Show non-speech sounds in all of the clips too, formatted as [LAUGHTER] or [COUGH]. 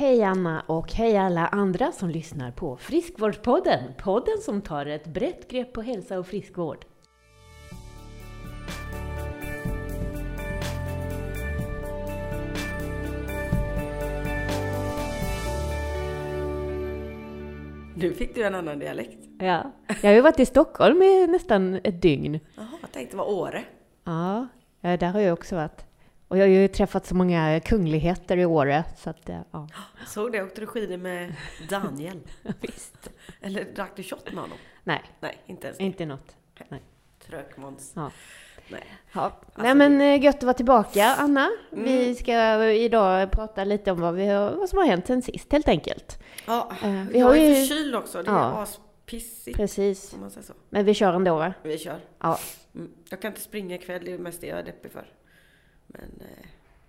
Hej Anna och hej alla andra som lyssnar på Friskvårdspodden. Podden som tar ett brett grepp på hälsa och friskvård. Nu fick du en annan dialekt. Ja, jag har ju varit i Stockholm i nästan ett dygn. Jaha, jag tänkte det var Åre. Ja, ja, där har jag också varit. Och jag har ju träffat så många kungligheter i Åre, så att, eh, ja. Såg det? Åkte du skidor med Daniel? [LAUGHS] Visst. Eller drack du shot med honom? Nej, Nej, inte ens det. inte något. Trökmåns. Ja. Nej. Ja. Nej Alltså, men eh, gött att vara tillbaka, Anna. Mm. Vi ska idag prata lite om vad, vi har, vad som har hänt sen sist, helt enkelt. Ja, Eh, vi jag har är ju- förkyld också. Det är Ja. aspissigt Precis. om man säger så. Men vi kör ändå, va? Vi kör. Ja. Mm. Jag kan inte springa ikväll, det är mest det jag är deppig för. Men,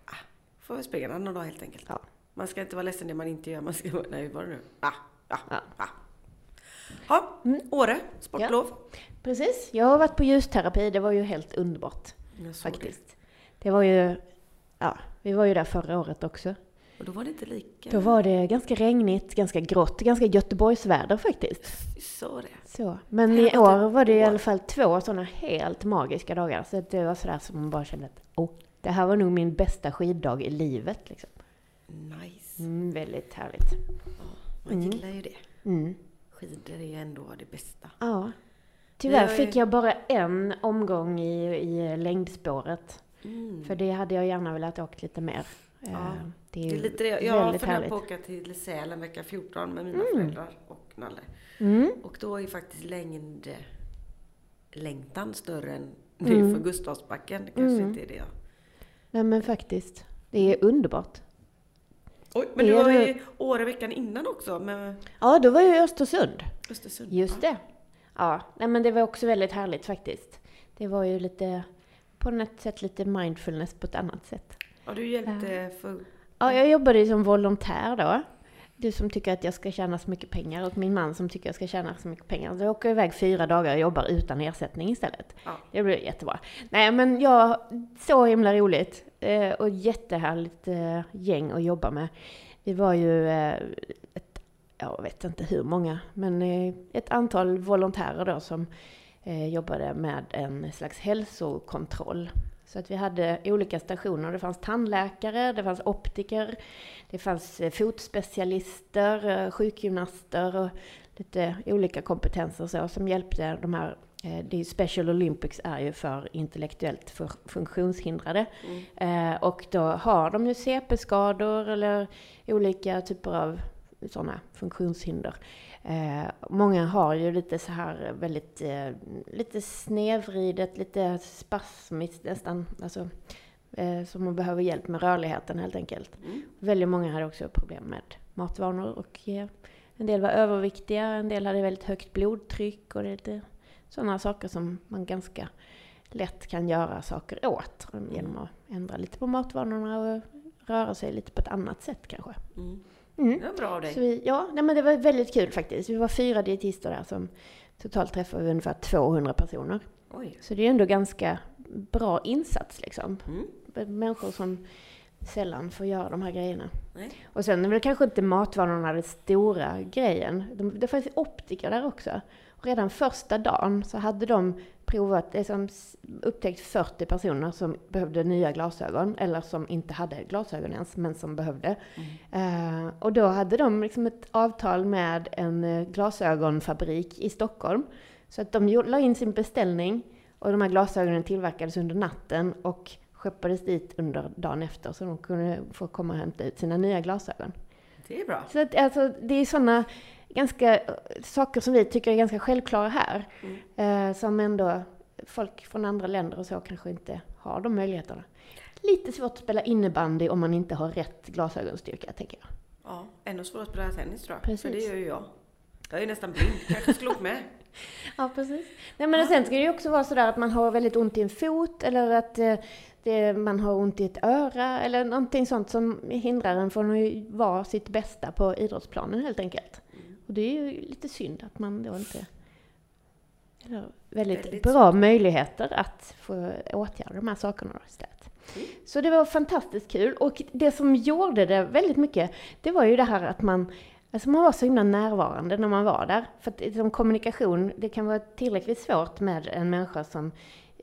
ah, får väl springa en annan dag helt enkelt. Ja. Man ska inte vara ledsen det man inte gör. Man ska vara, nej, hur var det nu? Ah, ja, Ja. ah. Ja, Mm. Åre, sportlov. Precis. Jag har varit på ljusterapi, det var ju helt underbart faktiskt. Det var ju, ja, vi var ju där förra året också. det. Och då var det inte lika... Då var det ganska regnigt, ganska grått, ganska Göteborgsväder faktiskt. Så det. Så. Men i det år var det i alla fall två sådana helt magiska dagar. Så det var sådär som man bara kände att oh, det här var nog min bästa skiddag i livet. Liksom. Nice. Mm, väldigt härligt. Man Mm. gillar ju det. Mm. Skidor är ändå det bästa. Ja. Tyvärr Jag är- fick jag bara en omgång i, i längdspåret. Mm. För det hade jag gärna velat åka lite mer. Ja, Eh, det är, Det är ju lite det. Jag funderar på att åka till Sälen vecka 14 med mina Mm. föräldrar och Nalle. Mm. Och då är faktiskt längd, längtan större än det Mm. för Gustavsbacken. Det kanske Mm. inte är det. Nej men faktiskt. Det är underbart. Oj, men du var i Åre veckan innan också med Ja, då var jag i Östersund. Östersund. Just Ja. det. Ja, nej, men det var också väldigt härligt faktiskt. Det var ju lite, på något sätt lite mindfulness på ett annat sätt. Ja, du hjälpte för... Ja, jag jobbade ju som volontär då. Du som tycker att jag ska tjäna så mycket pengar och min man som tycker jag ska tjäna så mycket pengar. Så jag åker iväg fyra dagar och jobbar utan ersättning istället. Ja. Det blir jättebra. Nej men jag, så himla roligt. Eh, och jättehärligt eh, gäng att jobba med. Vi var ju eh, ett, jag vet inte hur många, men eh, ett antal volontärer då som eh, jobbade med en slags hälsokontroll. Så att vi hade olika stationer. Det fanns tandläkare, det fanns optiker, det fanns eh, fotspecialister, eh, sjukgymnaster och lite olika kompetenser så, som hjälpte de här eh, det är Special Olympics är ju för intellektuellt funktionshindrade. Mm. Och då har de ju CP-skador eller olika typer av sådana funktionshinder. Eh, många har ju lite så här väldigt, eh, lite snedvridet, lite spasmiskt nästan, alltså eh, som man behöver hjälp med rörligheten helt enkelt. Mm. Väldigt många hade också problem med matvanor och eh, en del var överviktiga, en del hade väldigt högt blodtryck och det är lite sådana saker som man ganska lätt kan göra saker åt genom att ändra lite på matvanorna och röra sig lite på ett annat sätt kanske. Mm. Mm. Det var bra av dig. Så vi, ja, nej, men det var väldigt kul faktiskt. Vi var fyra dietister där som totalt träffade ungefär 200 personer. Oj. Så det är ändå ganska bra insats liksom. Mm. Människor som sällan får göra de här grejerna. Nej. Och sen är väl kanske inte matvanorna den stora grejen. De, det fanns optiker där också. Och redan första dagen så hade de provat, liksom upptäckt 40 personer som behövde nya glasögon, eller som inte hade glasögon ens, men som behövde. Mm. Eh, och då hade de liksom ett avtal med en eh, glasögonfabrik i Stockholm. Så att de la in sin beställning och de här glasögonen tillverkades under natten och skeppades dit under dagen efter så de kunde få komma och hämta ut sina nya glasögon. Det är bra. Så att, alltså, det är sådana ganska eh, saker som vi tycker är ganska självklara här. Mm. Eh, som ändå folk från andra länder och så kanske inte har de möjligheterna. Lite svårt att spela innebandy om man inte har rätt glasögonstyrka, tänker jag. Ja, ännu svårare att spela tennis tror jag. Precis. För det gör ju jag. Jag är nästan blind. Kanske skulle åkt med. [LAUGHS] Ja, precis. Nej, men sen ska det ju också vara sådär att man har väldigt ont i en fot eller att eh, det, man har ont i ett öra eller någonting sånt som hindrar en från att ju vara sitt bästa på idrottsplanen helt enkelt. Och det är ju lite synd att man då inte... Eller väldigt, Väldigt bra möjligheter att få åtgärda de här sakerna då istället. Så det var fantastiskt kul. Och det som gjorde det väldigt mycket, det var ju det här att man Alltså man var så himla närvarande när man var där. För att liksom, kommunikation, det kan vara tillräckligt svårt med en människa som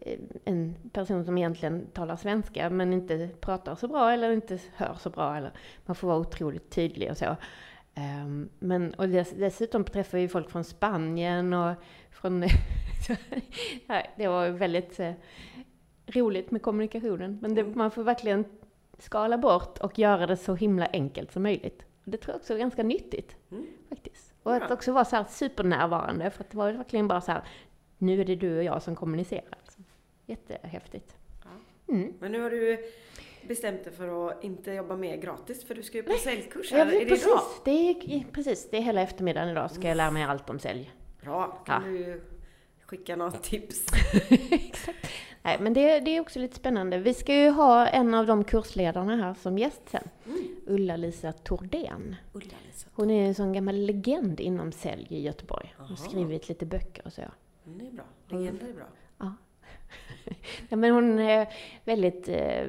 eh, en person som egentligen talar svenska men inte pratar så bra eller inte hör så bra. Eller man får vara otroligt tydlig och så. Um, men, och dess, dessutom träffar vi folk från Spanien och från... [LAUGHS] det var väldigt eh, roligt med kommunikationen. Men det, man får verkligen skala bort och göra det så himla enkelt som möjligt. Det tror jag också är ganska nyttigt. Mm. faktiskt. Och att också vara så här supernärvarande, för att det var verkligen bara så här, nu är det du och jag som kommunicerar. Jättehäftigt. Mm. Men nu har du bestämt dig för att inte jobba mer gratis, för du ska ju på säljkurs här. Ja, är det precis. idag? Det är, precis, det är hela eftermiddagen idag ska jag lära mig allt om sälj. Bra, kan ja. du skicka några tips? [LAUGHS] Exakt. Nej, men det, det, är också lite spännande. Vi ska ju ha en av de kursledarna här som gäst sen. Mm. Ulla-Lisa Tordén. Ulla Hon är en sån gammal legend inom sälj i Göteborg. Hon har skrivit lite böcker och så. Mm, det är bra. Legender är bra. Ja. [LAUGHS] ja, men hon är väldigt eh,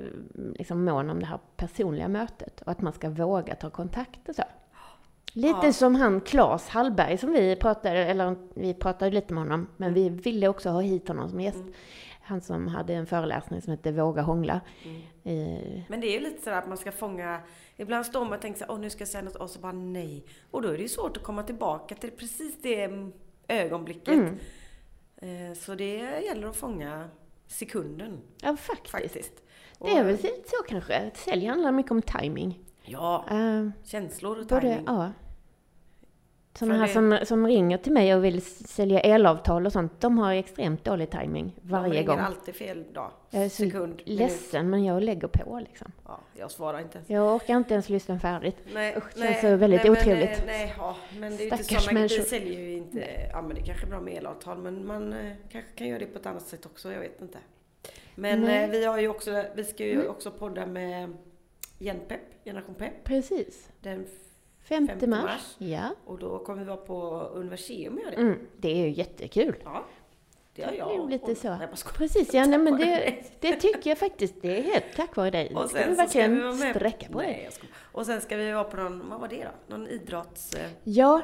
liksom mån om det här personliga mötet och att man ska våga ta kontakt och så. Lite ja. som han Claes Hallberg som vi pratade, eller vi pratade lite med honom, men vi ville också ha hit honom som gäst. Mm. Han som hade en föreläsning som hette Våga hångla. Mm. Eh. Men det är ju lite sådär att man ska fånga, ibland står man och tänker såhär, åh nu ska jag säga något, och så bara nej. Och då är det ju svårt att komma tillbaka till precis det ögonblicket. Mm. Eh, så det gäller att fånga sekunden. Ja, faktiskt. faktiskt. Det är väl så kanske. Sälj handlar mycket om timing. Ja, uh, känslor och timing. Både, ja. Sådana här det... som, som ringer till mig och vill sälja elavtal och sånt, de har extremt dålig timing varje gång. De alltid fel dag, Jag är sekund, ledsen, men jag lägger på liksom. Ja, jag svarar inte ens. Jag orkar inte ens lyssna färdigt. Nej, Usch, det känns så väldigt nej, otrevligt. Men, nej, ja, men det är Stackars inte sådana, vi säljer ju inte, ja men det kanske är bra med elavtal, men man eh, kanske kan göra det på ett annat sätt också, jag vet inte. Men eh, vi har ju också, vi ska ju mm. också podda med Genpepp, Generation Pepp. Precis. Den 5 mars. mars. Ja. Och då kommer vi vara på Universium och det. Mm, det är ju jättekul. Ja. Det har jag. Det lite så. Nej, Precis, ja, nej, men det, [LAUGHS] det tycker jag faktiskt. Det är helt tack vare dig. Och sen ska vi verkligen sträcka på dig. Och sen ska vi vara på någon, vad var det då? Någon idrotts... Eh, ja.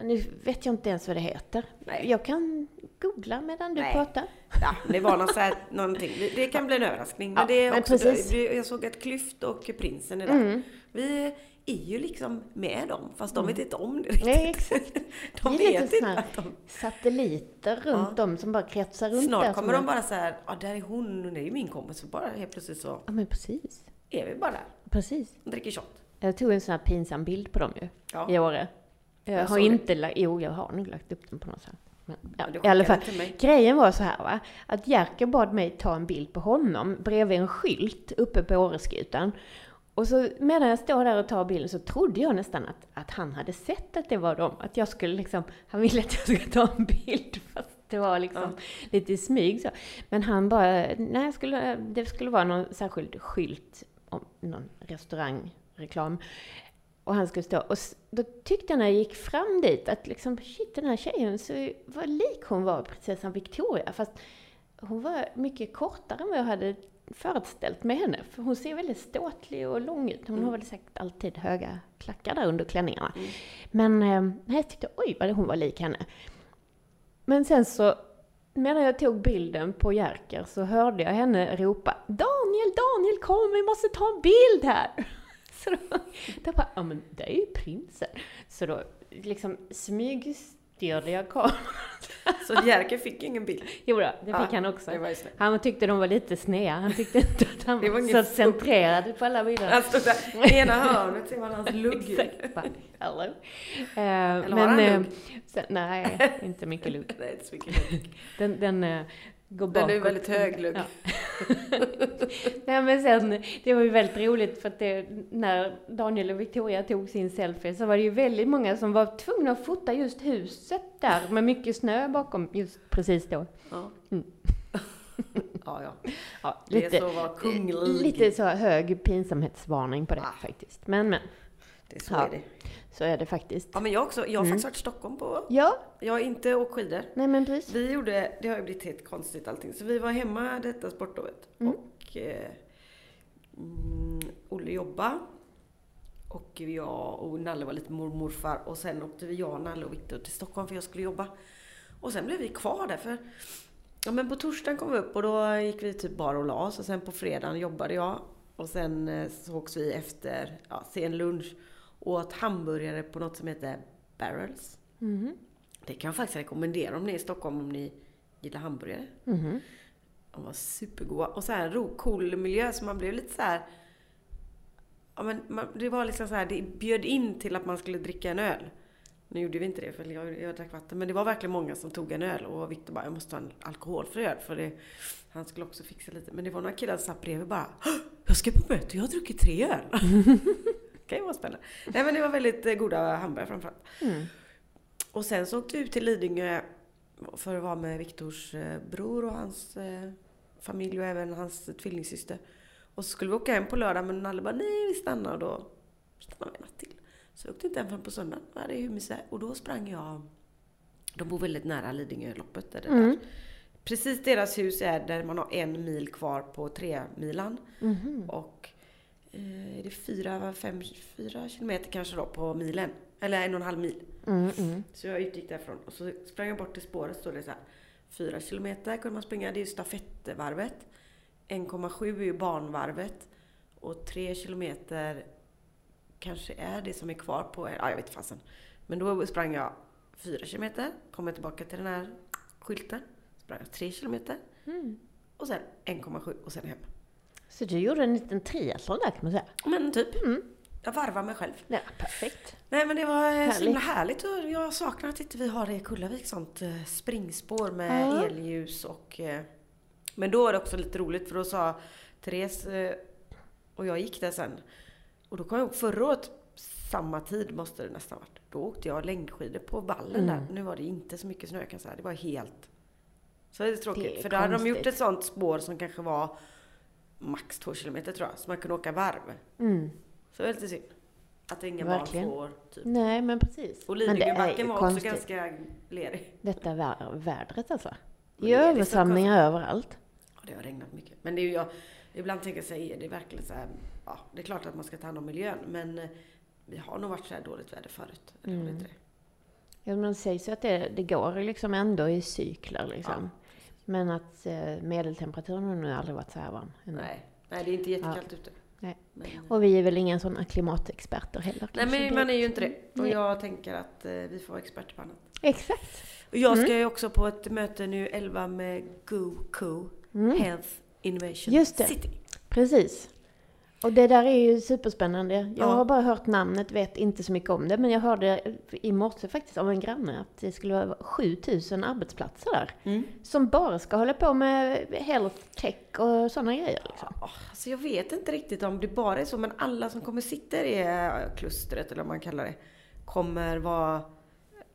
Nu vet jag inte ens vad det heter. Nej. Jag kan googla medan du Nej. pratar. Ja, det var någon så här, någonting. Det kan bli en överraskning. Men ja, det är men också, precis. jag såg att Klyft och Prinsen är där. Mm. Vi är ju liksom med dem, fast de vet mm. inte om det riktigt. Nej, exakt. [LAUGHS] de det är vet inte att de... satelliter runt ja. om som bara kretsar runt Snart där. kommer de bara så här, ja där är hon, och det är ju min kompis, och bara helt plötsligt så... Ja men precis. Är vi bara där. Precis. Och dricker shot. Jag tog en sån här pinsam bild på dem ju, ja. i Åre. Jag, jag har inte lagt, jo jag har nog lagt upp den på något sätt. Men, ja, I alla fall, grejen var så här va, att Jerker bad mig ta en bild på honom bredvid en skylt uppe på Åreskutan. Och så medan jag står där och tar bilden så trodde jag nästan att, att han hade sett att det var dem. Att jag skulle liksom, han ville att jag skulle ta en bild [LAUGHS] fast det var liksom ja. lite i smyg så. Men han bara, nej, skulle, det skulle vara någon särskild skylt om någon restaurangreklam. Och han skulle stå. Och då tyckte jag när jag gick fram dit att liksom, shit den här tjejen, så vad lik hon var prinsessan Victoria. Fast hon var mycket kortare än vad jag hade föreställt med henne. För hon ser väldigt ståtlig och lång ut. Hon mm. har väl säkert alltid höga klackar där under klänningarna. Mm. Men eh, jag tyckte, oj vad hon var lik henne. Men sen så, medan jag tog bilden på Jerker så hörde jag henne ropa Daniel, Daniel kom vi måste ta en bild här! [LAUGHS] Så då, då bara, ja men det är ju prinsen. Så då liksom jag kameran så Jerker fick ingen bild? Jo då, det fick ja, han också. Han tyckte de var lite sneda. Han tyckte inte att han var, var så centrerad på alla bilder. Han stod där, ena hörnet ser man hans lugg. Hello. Uh, Eller men, har han lugg? Uh, nej, inte mycket lugg. [LAUGHS] nej, inte så mycket lugg. Den, den uh, går bakåt. Den är väldigt höglugg. Ja. [LAUGHS] Nej men sen, det var ju väldigt roligt för att det, när Daniel och Victoria tog sin selfie så var det ju väldigt många som var tvungna att fota just huset där med mycket snö bakom just precis då. Ja. Mm. [LAUGHS] ja, ja. ja lite, det är så var kunglig. Lite så hög pinsamhetsvarning på det ah. faktiskt. Men men. Det så ja. är det. Så är det faktiskt. Ja, men jag också. Jag har mm. faktiskt varit i Stockholm på... Ja. Jag har inte åkt skidor. Nej, men precis. Vi gjorde... Det har ju blivit helt konstigt allting. Så vi var hemma detta sportlovet. Mm. Och eh, mm, Olle jobba. Och jag och Nalle var lite mormor och morfar. Och sen åkte vi, jag, Nalle och Viktor till Stockholm för jag skulle jobba. Och sen blev vi kvar där för Ja men på torsdagen kom vi upp och då gick vi typ bara och la oss och sen på fredagen jobbade jag. Och sen eh, sågs vi efter ja, sen lunch åt hamburgare på något som heter Barrels. Mhm. Det kan jag faktiskt rekommendera om ni är i Stockholm om ni gillar hamburgare. Mhm. De var supergoda. Och så här ro, cool miljö så man blev lite så här. Ja men man, det var liksom så här, det bjöd in till att man skulle dricka en öl. Nu gjorde vi inte det för jag, jag drack vatten. Men det var verkligen många som tog en öl och Viktor bara, jag måste ha en alkoholfri öl för det, han skulle också fixa lite. Men det var några killar som satt bredvid bara, "Hå! jag ska på möte, jag har druckit tre öl. [LAUGHS] kan ju vara spännande. Nej men det var väldigt eh, goda hamburgare framförallt. Mm. Och sen så åkte vi ut till Lidingö för att vara med Viktors eh, bror och hans eh, familj och även hans tvillingsyster. Och så skulle vi åka hem på lördag men Nalle bara nej vi stannar och då stannade vi en natt till. Så jag åkte inte hem förrän på söndagen. Jag hade mysigt. Och då sprang jag, de bor väldigt nära Lidingöloppet. Där Mm. där. Precis deras hus är där man har en mil kvar på tre milan Mhm. Och är det fyra, fem, fyra kilometer kanske då på milen. Eller en och en halv mil. Mm, mm. Så jag utgick därifrån och så sprang jag bort till spåret står det så här. Fyra kilometer kunde man springa, det är ju stafettvarvet. 1,7 är ju banvarvet. Och tre kilometer kanske är det som är kvar på, ja jag vet fasen. Men då sprang jag fyra kilometer, kom jag tillbaka till den här skylten. Sprang jag tre kilometer Mm. och sen 1,7 och sen hem. Så du gjorde en liten triathlon där kan man säga? Men typ, Mm. jag varvar mig själv. Ja, perfekt. Nej men det var eh, så Härligt. himla härligt och jag saknar att inte vi har det i Kullavik, sånt eh, springspår med Ja. elljus och... eh, Men då var det också lite roligt för då sa Therese, och jag gick där sen, och då kom jag ihåg förra året, samma tid måste det nästan varit. Då åkte jag längdskidor på vallen Mm. där. Nu var det inte så mycket snö kan jag säga, det var helt... Så det är tråkigt, Det är för då hade de gjort ett sånt spår som kanske var max två kilometer tror jag, så man kunde åka varv. Mm. Så det är lite synd. Att inga Verkligen. barn får typ Nej, men precis. och Lidingöbacken var också konstigt. ganska lerig. Detta vä- vädret alltså. Det är översvämningar överallt. Ja, det har regnat mycket. Men det är ju jag, ibland tänker jag här, är det verkligen så här, ja, det är klart att man ska ta hand om miljön, men eh, vi har nog varit så här dåligt väder förut. Eller Mm. det? Ja, men det sägs ju att det, det går liksom ändå i cykler liksom. Ja. Men att eh, medeltemperaturen har nu aldrig varit så här varm. Nej. Nej, det är inte jättekallt ute. Nej. Men, eh, Och vi är väl inga sådana klimatexperter heller. nej, men man är ju inte det. Och jag tänker att eh, vi får vara experter på annat. Exakt. Och jag ska Mm. ju också på ett möte nu 11 med GoCo, Mm. Health Innovation Just det. City. Precis. Och det där är ju superspännande. Jag Ja. har bara hört namnet, vet inte så mycket om det, men jag hörde i morse faktiskt av en granne att det skulle vara 7000 arbetsplatser där. Mm. Som bara ska hålla på med health tech och sådana grejer. Liksom. Ja, Alltså jag vet inte riktigt om det bara är så, men alla som kommer sitta i klustret, eller vad man kallar det, kommer vara,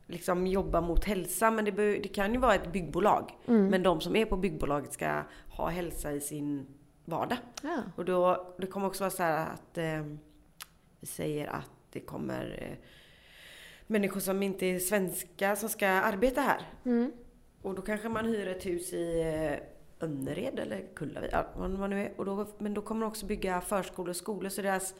liksom jobba mot hälsa. Men det, det kan ju vara ett byggbolag. Mm. Men de som är på byggbolaget ska ha hälsa i sin vardag. Ja. Och då, det kommer också vara så här att eh, vi säger att det kommer eh, människor som inte är svenska som ska arbeta här. Mm. Och då kanske man hyr ett hus i eh, Önnered eller Kullavik, ja, vad man nu är. Och då, men då kommer de också bygga förskolor och skolor så deras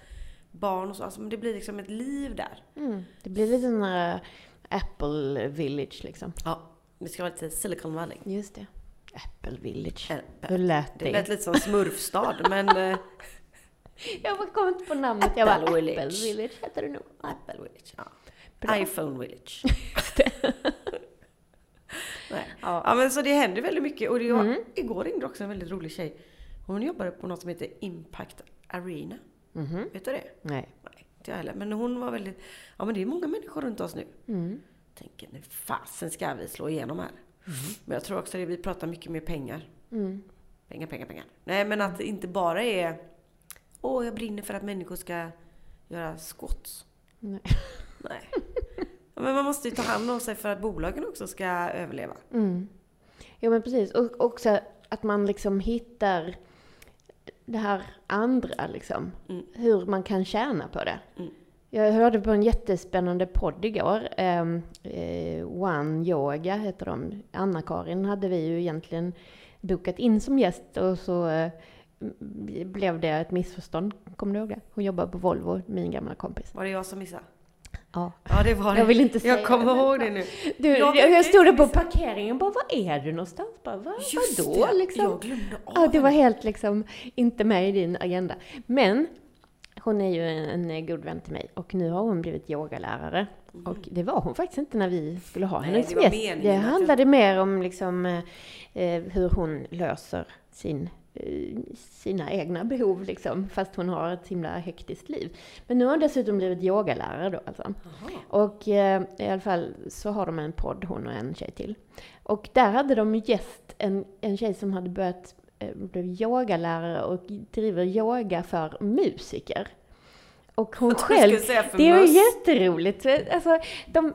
barn och så. Alltså, men det blir liksom ett liv där. Mm. Det blir lite sån här Apple Village liksom. Ja. Det ska vara lite Silicon Valley. Just det. Apple Village. Hur lät Det det? lät lite som smurfstad [LAUGHS] men eh, Jag bara kom inte på namnet. Jag bara, Apple Village. Apple Village heter det nog. Apple Village. Ja. Bra. iPhone Village. [LAUGHS] Nej. Ja. Ja men så det händer väldigt mycket. Och det, Mm. igår ringde också en väldigt rolig tjej. Hon jobbade på något som heter Impact Arena. Mhm. Vet du det? Nej. Nej, inte jag heller. Men hon var väldigt... Ja men det är många människor runt oss nu. Mm. Tänker, nu fasen ska vi slå igenom här. Men jag tror också att vi pratar mycket mer pengar. Mm. Pengar, pengar, pengar. Nej men att det inte bara är... Åh, jag brinner för att människor ska göra squats. Nej. Nej. Men man måste ju ta hand om sig för att bolagen också ska överleva. Mm. Ja men precis. Och också att man liksom hittar det här andra liksom. Mm. Hur man kan tjäna på det. Mm. Jag hörde på en jättespännande podd igår. ehm, eh, One Yoga heter de. Anna-Karin hade vi ju egentligen bokat in som gäst och så eh, blev det ett missförstånd. Kommer du ihåg det? Hon jobbar på Volvo, min gamla kompis. Var det jag som missade? Ja. Ja, det var det. Jag vill inte säga Jag kommer det. ihåg det nu. Du, Jag jag, stod där på parkeringen bara, var är du någonstans? Bara, Va, Just vadå det, liksom? jag glömde av Ja, det var helt liksom inte med i din agenda. Men hon är ju en, en god vän till mig och nu har hon blivit yogalärare. Och det var hon faktiskt inte när vi skulle ha henne det som gäst. Det jag- handlade mer om liksom, eh, eh, hur hon löser sin, eh, sina egna behov, liksom, fast hon har ett himla hektiskt liv. Men nu har hon dessutom blivit yogalärare då. Alltså. Och eh, i alla fall så har de en podd, hon och en tjej till. Och där hade de gäst en, en tjej som hade börjat eh, bli yogalärare och driver yoga för musiker. Och hon [LAUGHS] själv, det är ju jätteroligt. Alltså, de,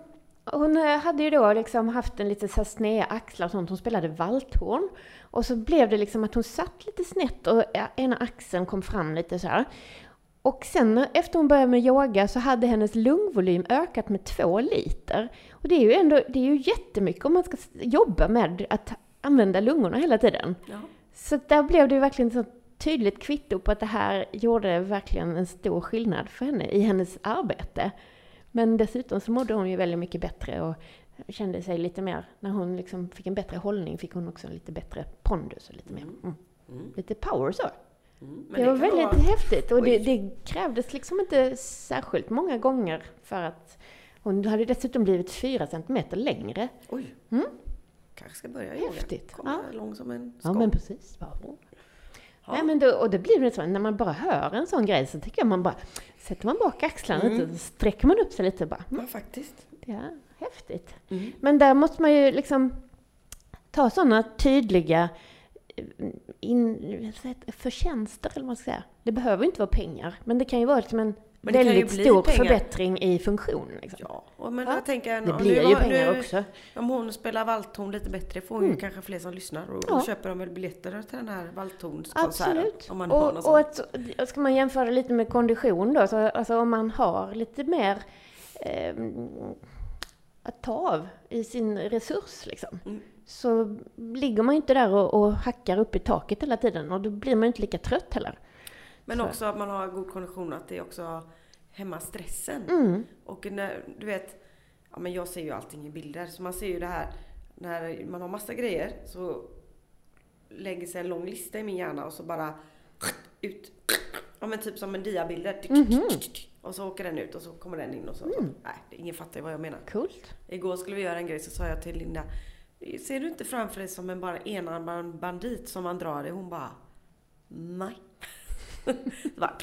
hon eh, hade ju då liksom haft en lite så sneda axlar och sånt. Hon spelade valthorn. Och så blev det liksom att hon satt lite snett och ja, ena axeln kom fram lite så här. Och sen efter hon började med yoga så hade hennes lungvolym ökat med två liter. Och det är ju ändå, det är ju jättemycket om man ska jobba med att använda lungorna hela tiden. Ja. Så där blev det verkligen så tydligt kvitto på att det här gjorde verkligen en stor skillnad för henne i hennes arbete. Men dessutom så mådde hon ju väldigt mycket bättre och kände sig lite mer, när hon liksom fick en bättre hållning fick hon också en lite bättre pondus och lite mer, mm, Mm. lite power så. Mm. Det, var kan väldigt vara- häftigt och det, det krävdes liksom inte särskilt många gånger för att hon hade dessutom blivit fyra centimeter längre. Oj. Mm. Kanske ska börja yoga. Häftigt. Ja. lång som en Ja skål. men precis. Ja. Ja. Nej, men då, och det blir det så, när man bara hör en sån grej så tycker jag man bara, sätter man bak axlarna Mm. lite, så sträcker man upp sig lite bara, mm, Ja, faktiskt. är häftigt. Mm. Men där måste man ju liksom ta sådana tydliga eh, in, förtjänster, eller vad man ska säga. Det behöver inte vara pengar, men det kan ju vara liksom en Men väldigt stor pengar. förbättring i funktion. Liksom. Ja, och men Ja. jag tänker... Det blir nu ju har- pengar nu, också. Om hon spelar valthorn lite bättre får hon Mm. ju kanske fler som lyssnar och Ja. då köper de väl biljetter till den här valthornskonserten. Absolut. Om man har och, sån. och och ska man jämföra lite med kondition då, så alltså om man har lite mer eh, att ta av i sin resurs liksom, Mm. så ligger man ju inte där och, och hackar upp i taket hela tiden och då blir man ju inte lika trött heller. Men Så. också att man har god kondition, att det också hämmar stressen. Mm. Och när, du vet, ja men jag ser ju allting i bilder, så man ser ju det här när man har massa grejer så lägger sig en lång lista i min hjärna och så bara ut. Ja men typ som en diabilder. Mhm. Och så åker den ut och så kommer den in och så. Mm. Nej, ingen fattar vad jag menar. Coolt. Igår skulle vi göra en grej så sa jag till Linda Ser du inte framför dig som en bara enarmad bandit som man drar det? Hon bara Nej. [LAUGHS] så bara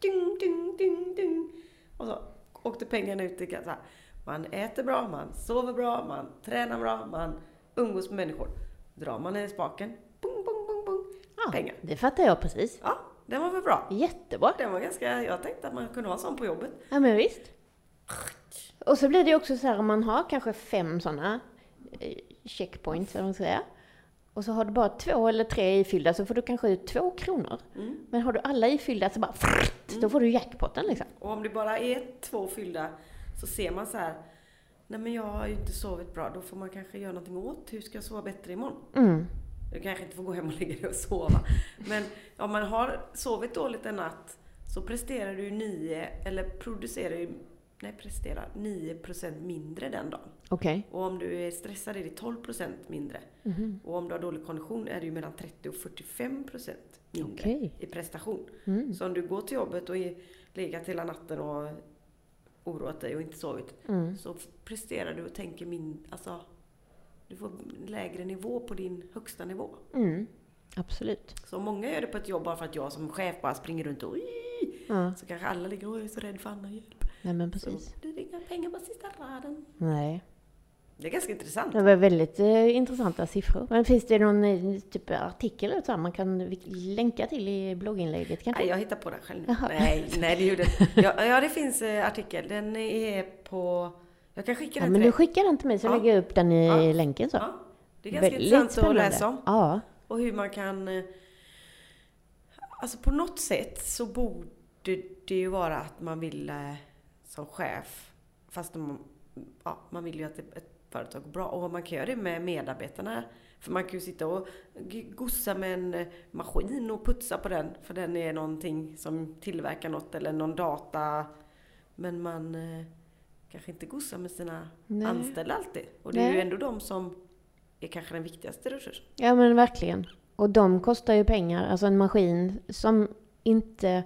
ding, ding, ding, ding. Och så åkte pengarna ut. i Så här. Man äter bra, man sover bra, man tränar bra, man umgås med människor. Drar man i spaken, bung, bung, bung, bung. Ja, Pengar. det fattar jag precis. Ja, den var väl bra. Jättebra. Den var ganska, jag tänkte att man kunde ha sån på jobbet. Ja men visst. Och så blir det också så här om man har kanske fem sådana eh, checkpoints, eller vad man ska säga. Och så har du bara två eller tre ifyllda så får du kanske ut två kronor. Mm. Men har du alla ifyllda så bara då får du jackpotten liksom. Och om det bara är två fyllda så ser man så här. Nej men jag har ju inte sovit bra. Då får man kanske göra någonting åt. Hur ska jag sova bättre imorgon? Mm. Du kanske inte får gå hem och [LAUGHS] lägga dig och sova. Men om man har sovit dåligt en natt så presterar du 9, eller producerar ju, nej presterar 9% mindre den dagen. Okej. Och om du är stressad är det 12% mindre. Mhm. Och om du har dålig kondition är det ju mellan 30 och 45% mindre Okej. i prestation. Mm. Så om du går till jobbet och är legat hela natten och oroat dig och inte sovit Mm. så presterar du och tänker min, alltså du får lägre nivå på din högsta nivå. Mm. Absolut. Så många gör det på ett jobb bara för att jag som chef bara springer runt och Ja. så kanske alla ligger och är så rädd för Anna hjälp. Nej men Så precis. det är inga pengar på sista raden. Nej. Det är ganska intressant. Det var väldigt eh, intressanta siffror. Men finns det någon eh, typ artikel eller så man kan länka till i blogginlägget kanske? Nej, jag hittar på den själv nu. Jaha. Nej, nej det gjorde ja, ja, det finns eh, artikel. Den är på... Jag kan skicka Ja, den men till du dig. skickar den till mig så Ja. lägger jag upp den i Ja. länken så. Ja, det är ganska Väldigt intressant att spännande. läsa om. Ja. Och hur man kan... eh, Alltså på något sätt så borde det ju vara att man vill eh, som chef, fast man, ja, man vill ju att det, ett företag bra. Och man kan göra det med medarbetarna. För man kan ju sitta och gossa med en eh, maskin och putsa på den. För den är någonting som tillverkar något eller någon data. Men man eh, kanske inte gossar med sina Nej. anställda alltid. Och det är ju ändå de som är kanske den viktigaste resursen. Ja men verkligen. Och de kostar ju pengar. Alltså en maskin som inte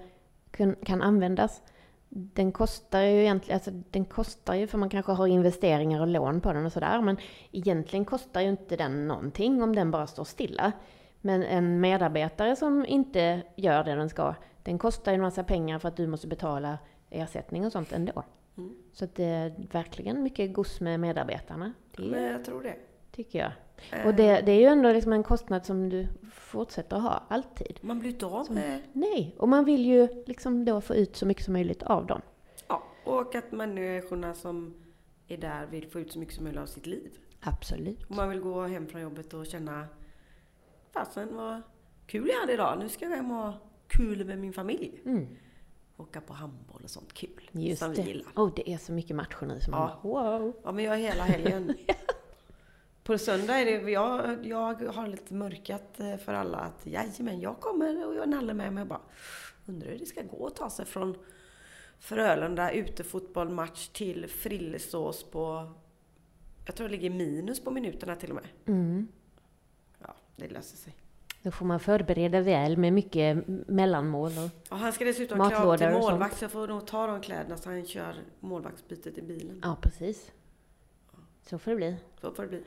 kan användas. Den kostar ju egentligen, alltså den kostar ju för man kanske har investeringar och lån på den och sådär. Men egentligen kostar ju inte den någonting om den bara står stilla. Men en medarbetare som inte gör det den ska, den kostar ju en massa pengar för att du måste betala ersättning och sånt ändå. Mm. Så det är verkligen mycket goss med medarbetarna. Det Men jag tror det. tycker jag. Eh, Och det, det är ju ändå liksom en kostnad som du fortsätter ha alltid. Man blir inte av med... Nej, och man vill ju liksom då få ut så mycket som möjligt av dem. Ja, och att människorna som är där vill få ut så mycket som möjligt av sitt liv. Absolut. Och man vill gå hem från jobbet och känna Fasen vad kul jag hade idag. Nu ska jag hem och ha kul med min familj. Mm, Åka på handboll och sånt kul. just som det. vi gillar. Oh, det är så mycket matcher nu som man Ja. bara, wow. Ja, men jag är hela helgen. [LAUGHS] På söndag är det, jag, jag har lite mörkat eh, för alla att jajamän, jag kommer och jag nallar med mig och bara undrar hur det ska gå att ta sig från Frölunda utefotbollmatch till Frillesås på, jag tror det ligger minus på minuterna till och med. Mm. Ja, det löser sig. Då får man förbereda väl med mycket mellanmål och, Och han ska dessutom klä av till målvakt så jag får nog ta de kläderna så han kör målvaktsbytet i bilen. ja precis. Så får det bli. Så får det bli.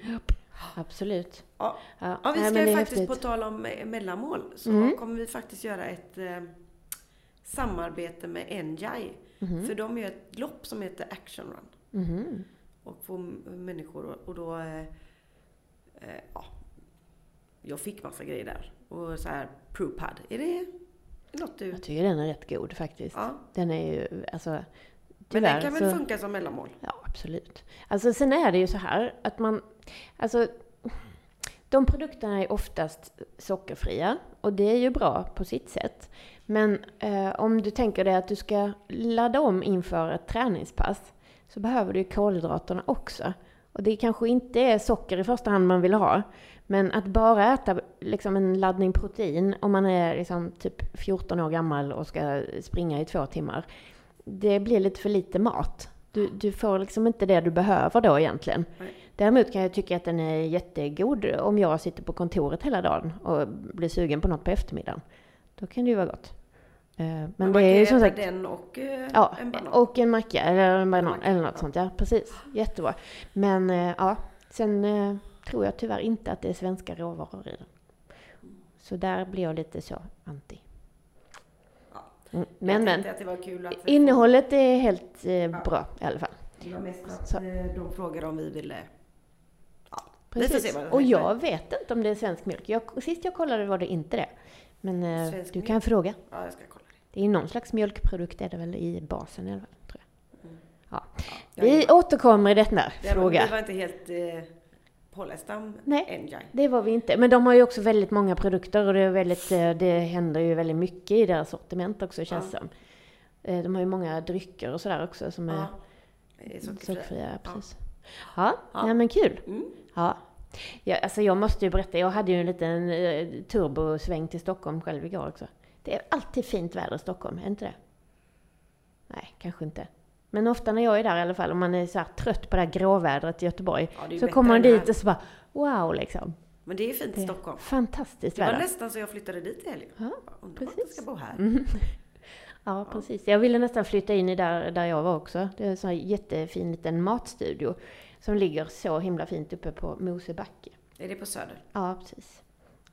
Absolut. Ja. Ja, Ja, vi nej, ska men det ju faktiskt, på tal om eh, mellanmål, så Mm. kommer vi faktiskt göra ett eh, samarbete med Enjai. Mhm. För de gör ett lopp som heter Action Run. Mhm. Och får människor och, då, eh, eh, ja, jag fick massa grejer där. Och så här, ProPad. Är det något du... Jag tycker den är rätt god faktiskt. Ja, Den är ju, alltså, men tyvärr den kan väl så- funka som mellanmål? Ja, absolut. Alltså sen är det ju så här att man, alltså de produkterna är oftast sockerfria och det är ju bra på sitt sätt. Men eh, om du tänker dig att du ska ladda om inför ett träningspass så behöver du ju kolhydraterna också. Och det kanske inte är socker i första hand man vill ha. Men att bara äta liksom en laddning protein om man är liksom typ 14 år gammal och ska springa i två timmar. Det blir lite för lite mat. Du, du får liksom inte det du behöver då egentligen. Nej. Däremot kan jag tycka att den är jättegod om jag sitter på kontoret hela dagen och blir sugen på något på eftermiddagen. Då kan det ju vara gott. Eh, Men, man det är ju som sagt... den och eh, Ja, en banan. och en macka eller en banan macka, eller något ja. sånt. Ja, precis. Jättebra. Men eh, ja, sen tror jag tyvärr inte att det är svenska råvaror i den. Så där blir jag lite så anti. Ja. Mm, Men men, att det var kul att innehållet är helt eh, bra i alla fall. Det var mest att Så. eh, de frågade om vi ville... Ja, Precis. Och jag vet inte om det är svensk mjölk. Jag, sist jag kollade var det inte det. Men eh, du mjölk? kan fråga. Ja, jag ska kolla det. Det är någon slags mjölkprodukt är det väl i basen i alla fall, tror jag. Ja, Vi återkommer i denna det var, fråga. Vi var inte helt eh, pålästa om Nej. Enjai. Det var vi inte. Men de har ju också väldigt många produkter och det, är väldigt, eh, det händer ju väldigt mycket i deras sortiment också känns Ja. som. Eh, De har ju många drycker och sådär också som Ja, är sockerfria. Precis. Ja, Ja. ja. men kul. Mm. Ja. Ja, alltså jag måste ju berätta, jag hade ju en liten eh, turbosväng till Stockholm själv igår också. Det är alltid fint väder i Stockholm, är inte det? Nej, kanske inte. Men ofta när jag är där i alla fall, om man är så trött på det här gråvädret i Göteborg, Ja, så kommer man dit och så bara wow liksom. Men det är fint i Stockholm. Fantastiskt Det var väder. nästan så jag flyttade dit i helgen. Ja, Undrar vart jag precis. ska bo här. Mm. [LAUGHS] Ja, precis. Jag ville nästan flytta in i där, där jag var också. Det är en sån här jättefin liten matstudio som ligger så himla fint uppe på Mosebacke. Är det på Söder? Ja, precis.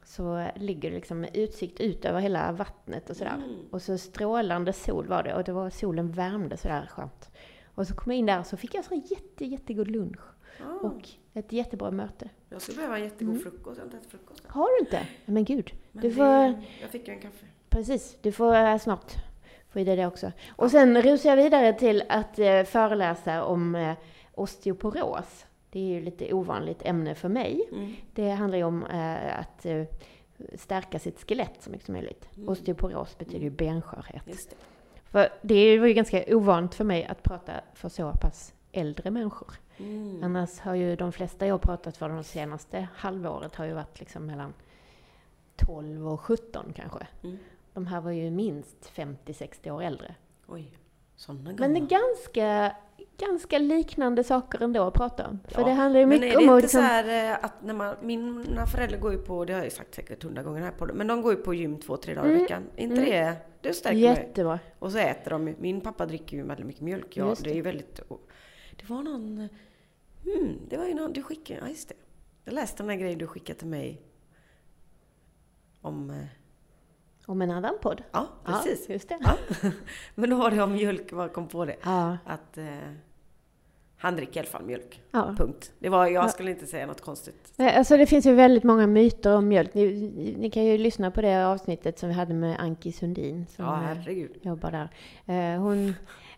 Så ligger det liksom med utsikt ut över hela vattnet och sådär. Mm. Och så strålande sol var det och det var solen värmde sådär skönt. Och så kom jag in där och så fick jag så jätte, jättegod lunch Ah, och ett jättebra möte. jag skulle behöva en jättegod Mm. frukost. Jag har inte ätit frukost. Har du inte? Men gud, Men du det, får, Jag fick ju en kaffe. precis, du får eh, snart få i dig det också. Och sen rusar jag vidare till att eh, föreläsa om eh, osteoporos. Det är ju lite ovanligt ämne för mig. Mm. Det handlar ju om eh, att eh, stärka sitt skelett så mycket som möjligt. Mm. Osteoporos betyder ju benskörhet. Just det. För det var ju ganska ovant för mig att prata för så pass äldre människor. Mm. Annars har ju de flesta jag pratat för de senaste halvåret har ju varit liksom mellan 12 och 17 kanske. Mm. De här var ju minst 50-60 år äldre. Oj, sådana Men det är ganska, ganska liknande saker ändå att prata om. För Ja, det handlar ju Men mycket är det om att inte liksom, så här eh, att när man, mina föräldrar går ju på, det har jag ju sagt säkert hundra gånger här på det, men de går ju på gym två, tre dagar i Mm. veckan. inte Mm. det, det stärker mig. jättebra. Och så äter de, min pappa dricker ju väldigt mycket mjölk. Ja, Just det är ju väldigt, det var någon, hmm, det var ju någon, du skickade, ja just det. Jag läste den där grejen du skickade till mig om, eh, Om en annan podd. ja precis. Ja, just det. Ja. [LAUGHS] Men då var det om mjölk, vad kom på det? Ja, Att eh, han dricker i alla fall mjölk. ja. Punkt. Det var, jag Ja. skulle inte säga något konstigt. Nej, Alltså det finns ju väldigt många myter om mjölk. Ni, ni kan ju lyssna på det avsnittet som vi hade med Anki Sundin som Ja, herregud. jobbar där. Eh, Hon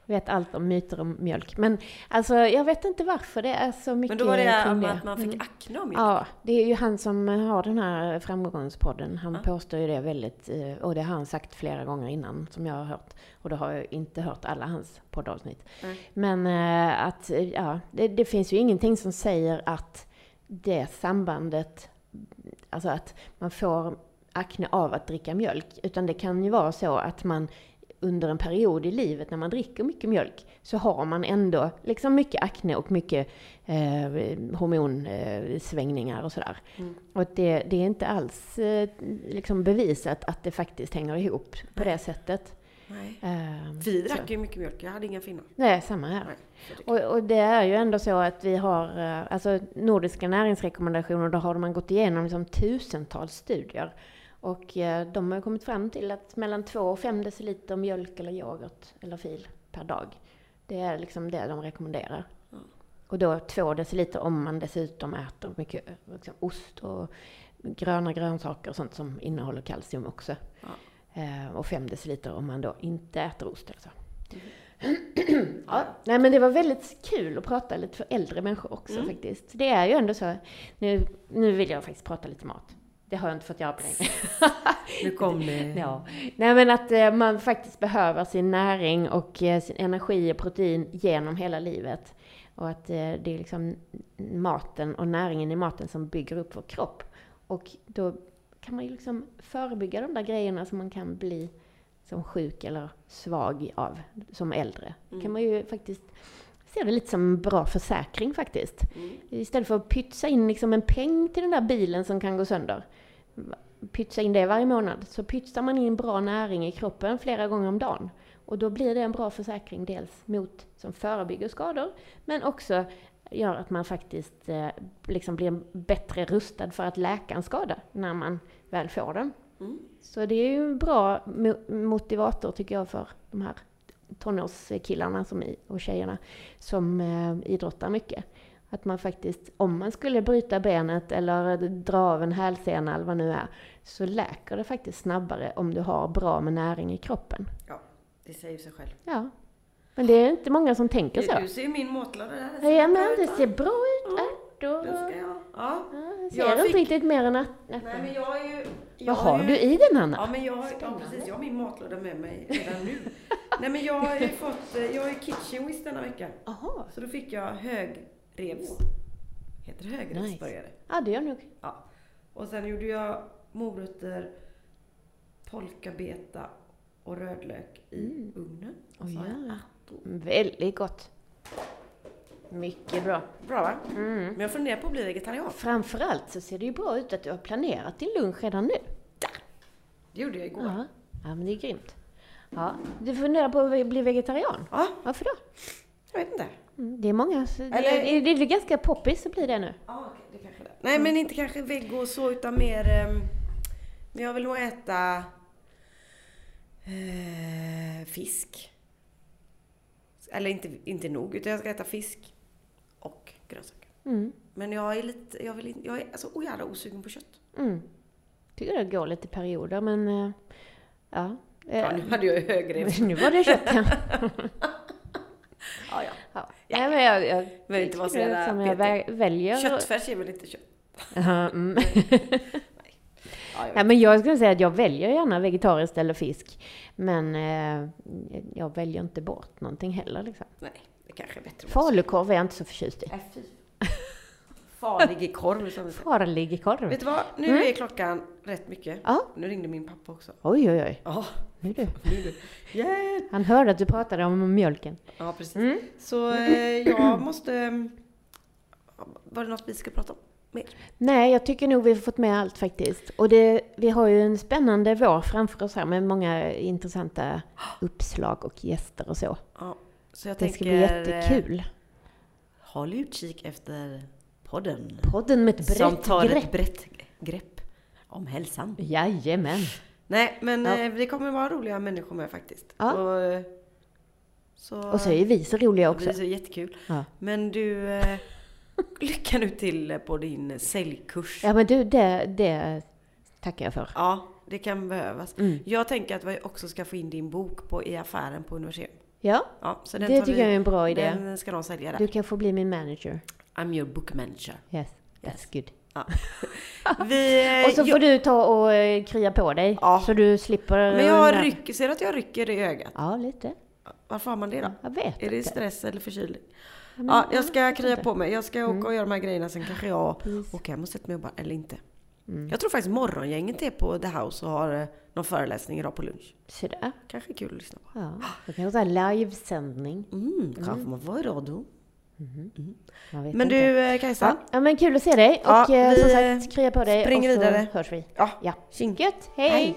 vet allt om myter om mjölk. Men alltså jag vet inte varför det är så mycket Men då var det om att man fick Mm. akne av mjölk. Ja, det är ju han som har den här framgångspodden. Han Ja. påstår ju det väldigt, eh, och det har han sagt flera gånger innan som jag har hört. Och då har jag inte hört alla hans poddavsnitt. Nej. Men eh, att, eh, ja, det, det finns ju ingenting som säger att det sambandet, alltså att man får akne av att dricka mjölk. Utan det kan ju vara så att man under en period i livet när man dricker mycket mjölk så har man ändå liksom mycket akne och mycket eh, hormonsvängningar och sådär. Mm. Och det, det är inte alls eh, liksom bevisat att det faktiskt hänger ihop på det sättet. Nej. Eh, Vi så. drack ju mycket mjölk. Jag hade inga finnar. Nej, samma här. Nej, så Och, och det är ju ändå så att vi har, eh, alltså nordiska näringsrekommendationer, då har man gått igenom liksom tusentals studier. Och eh, de har kommit fram till att mellan 2 och 5 deciliter mjölk eller yoghurt eller fil per dag. Det är liksom det de rekommenderar. Ja. Och då 2 deciliter om man dessutom äter mycket liksom ost och gröna grönsaker och sånt som innehåller kalcium också. Ja. Eh, och 5 deciliter om man då inte äter ost eller så. Mm. [CLEARS THROAT] Ja, nej men det var väldigt kul att prata lite för äldre människor också Mm. faktiskt. Det är ju ändå så, nu, nu vill jag faktiskt prata lite mat. Det har jag inte fått göra på länge. [LAUGHS] Nu kom det. ja. Nej men att eh, man faktiskt behöver sin näring och eh, sin energi och protein genom hela livet. Och att eh, det är liksom maten och näringen i maten som bygger upp vår kropp. Och då kan man ju liksom förebygga de där grejerna som man kan bli som sjuk eller svag av som äldre. Mm. kan man ju faktiskt se det lite som en bra försäkring faktiskt. Mm. Istället för att pytsa in liksom en peng till den där bilen som kan gå sönder, pytsa in det varje månad, så pytsar man in bra näring i kroppen flera gånger om dagen. Och då blir det en bra försäkring dels mot, som förebygger skador, men också gör att man faktiskt eh, liksom blir bättre rustad för att läka en skada när man väl får den. Mm. Så det är ju en bra mo- motivator tycker jag för de här tonårskillarna som, i- och tjejerna som eh, idrottar mycket. Att man faktiskt, om man skulle bryta benet eller dra av en hälsena eller vad nu är, så läker det faktiskt snabbare om du har bra med näring i kroppen. Det säger sig själv. Ja. Men det är inte många som tänker så. du ser min matlåda där. Ja, men det ser bra ut. Ja, Den och... ska jag. Ja. Ja, det Jag ser inte fick- riktigt mer än att... Nej men jag är ju... Jag Vad har ju, du i den Hanna? Ja men jag har, ja, precis, jag har min matlåda med mig redan nu. [LAUGHS] Nej men jag har ju fått, jag har ju kitchen whiz denna vecka. Jaha. Så då fick jag högrevs. Heter det högrevsburgare? Ja, det gör nog. Ja. Och sen gjorde jag morötter, polkabeta och rödlök i Mm. ugnen. Och så jag ja. Väldigt gott. Mycket bra. Bra va? Mm. Men jag funderar på att bli vegetarian. Framförallt så ser det ju bra ut att du har planerat din lunch redan nu. Det gjorde jag igår. Ja, ja men det är grymt. Ja, du funderar på att bli vegetarian? Ja, Varför då? jag vet inte. Mm, Det är många, så det, Eller- det, det är ganska poppis att bli det nu. Ja, det kanske det. Nej, men inte kanske veggo och så, utan mer... ehm, men jag vill nog äta eh, fisk. Eller inte, inte nog, utan jag ska äta fisk och grönsaker. Mm. Men jag är lite, jag vill inte, jag är alltså oh jävla osugen på kött. Mm. Tycker det går lite perioder men eh, ja. Ja, nu hade jag ju högre. [LAUGHS] nu var det kött [LAUGHS] ja. Ja, ja. ja. Nej, men jag, jag Behöver inte vara så jävla som jag vä- väljer. Köttfärs är väl inte kött? Ja, mm. [LAUGHS] Ja, jag Nej, men jag skulle säga att jag väljer gärna vegetariskt eller fisk. Men eh, jag väljer inte bort någonting heller liksom. Nej. Kanske bättre. Falukorv är jag inte så förtjust i. Äh. Farlig korv som vi säger. Farlig korv. Vet du vad? Nu Mm. är klockan rätt mycket. Ja. Nu ringde min pappa också. Oj, oj, oj. Ja, Nu du. nu du. Yeah. Han hörde att du pratade om mjölken. Ja, precis. Mm. Så eh, jag måste... mm, Var det något vi ska prata om? Mer? Nej, jag tycker nog vi har fått med allt faktiskt. Och det, vi har ju en spännande vår framför oss här med många intressanta uppslag och gäster och så. Ja, så jag Det tänker... ska bli jättekul. eh, Håll utkik efter podden. Podden med ett som brett tar grepp. ett brett grepp om hälsan. Jajamän. Nej, men Ja. eh, det kommer vara roliga människor med faktiskt. Ja. Och, eh, så, Och så är vi så roliga Det också. blir så jättekul. Ja. Men du, [LAUGHS] lycka nu till på din säljkurs. Ja men du, det, det tackar jag för. Ja, det kan behövas. Mm. Jag tänker att vi också ska få in din bok på, i affären på universitet. Ja, Ja, så den det tycker vi, jag är en bra idé. Den ska de sälja där. Du kan få bli min manager. I'm your book manager. Yes, that's Yes. good. [LAUGHS] Vi, eh, Och så får jag, du ta och eh, krya på dig. Ja. Så du slipper... men jag rycker, ser du att jag rycker i ögat? Ja, lite. Varför har man det då? Jag vet Är det inte. stress eller förkylning? Ja, Ja, jag ska krya på mig. Jag ska åka Mm. och göra de här grejerna, sen kanske jag Precis. åker hem och sätter mig och bara, eller inte. Mm. Jag tror faktiskt morgongänget är på The House och har eh, någon föreläsning idag på lunch. Så där. Kanske kul att lyssna på. Ja, då kan jag säga livesändning. Mm, kanske man får i radio. Jag vet Men inte. du eh, Kajsa, Ja, men kul att se dig. Ja, och eh, vi, som sagt, krya på dig så vidare. hörs vi. ja, Ja, gött. Hej. hej.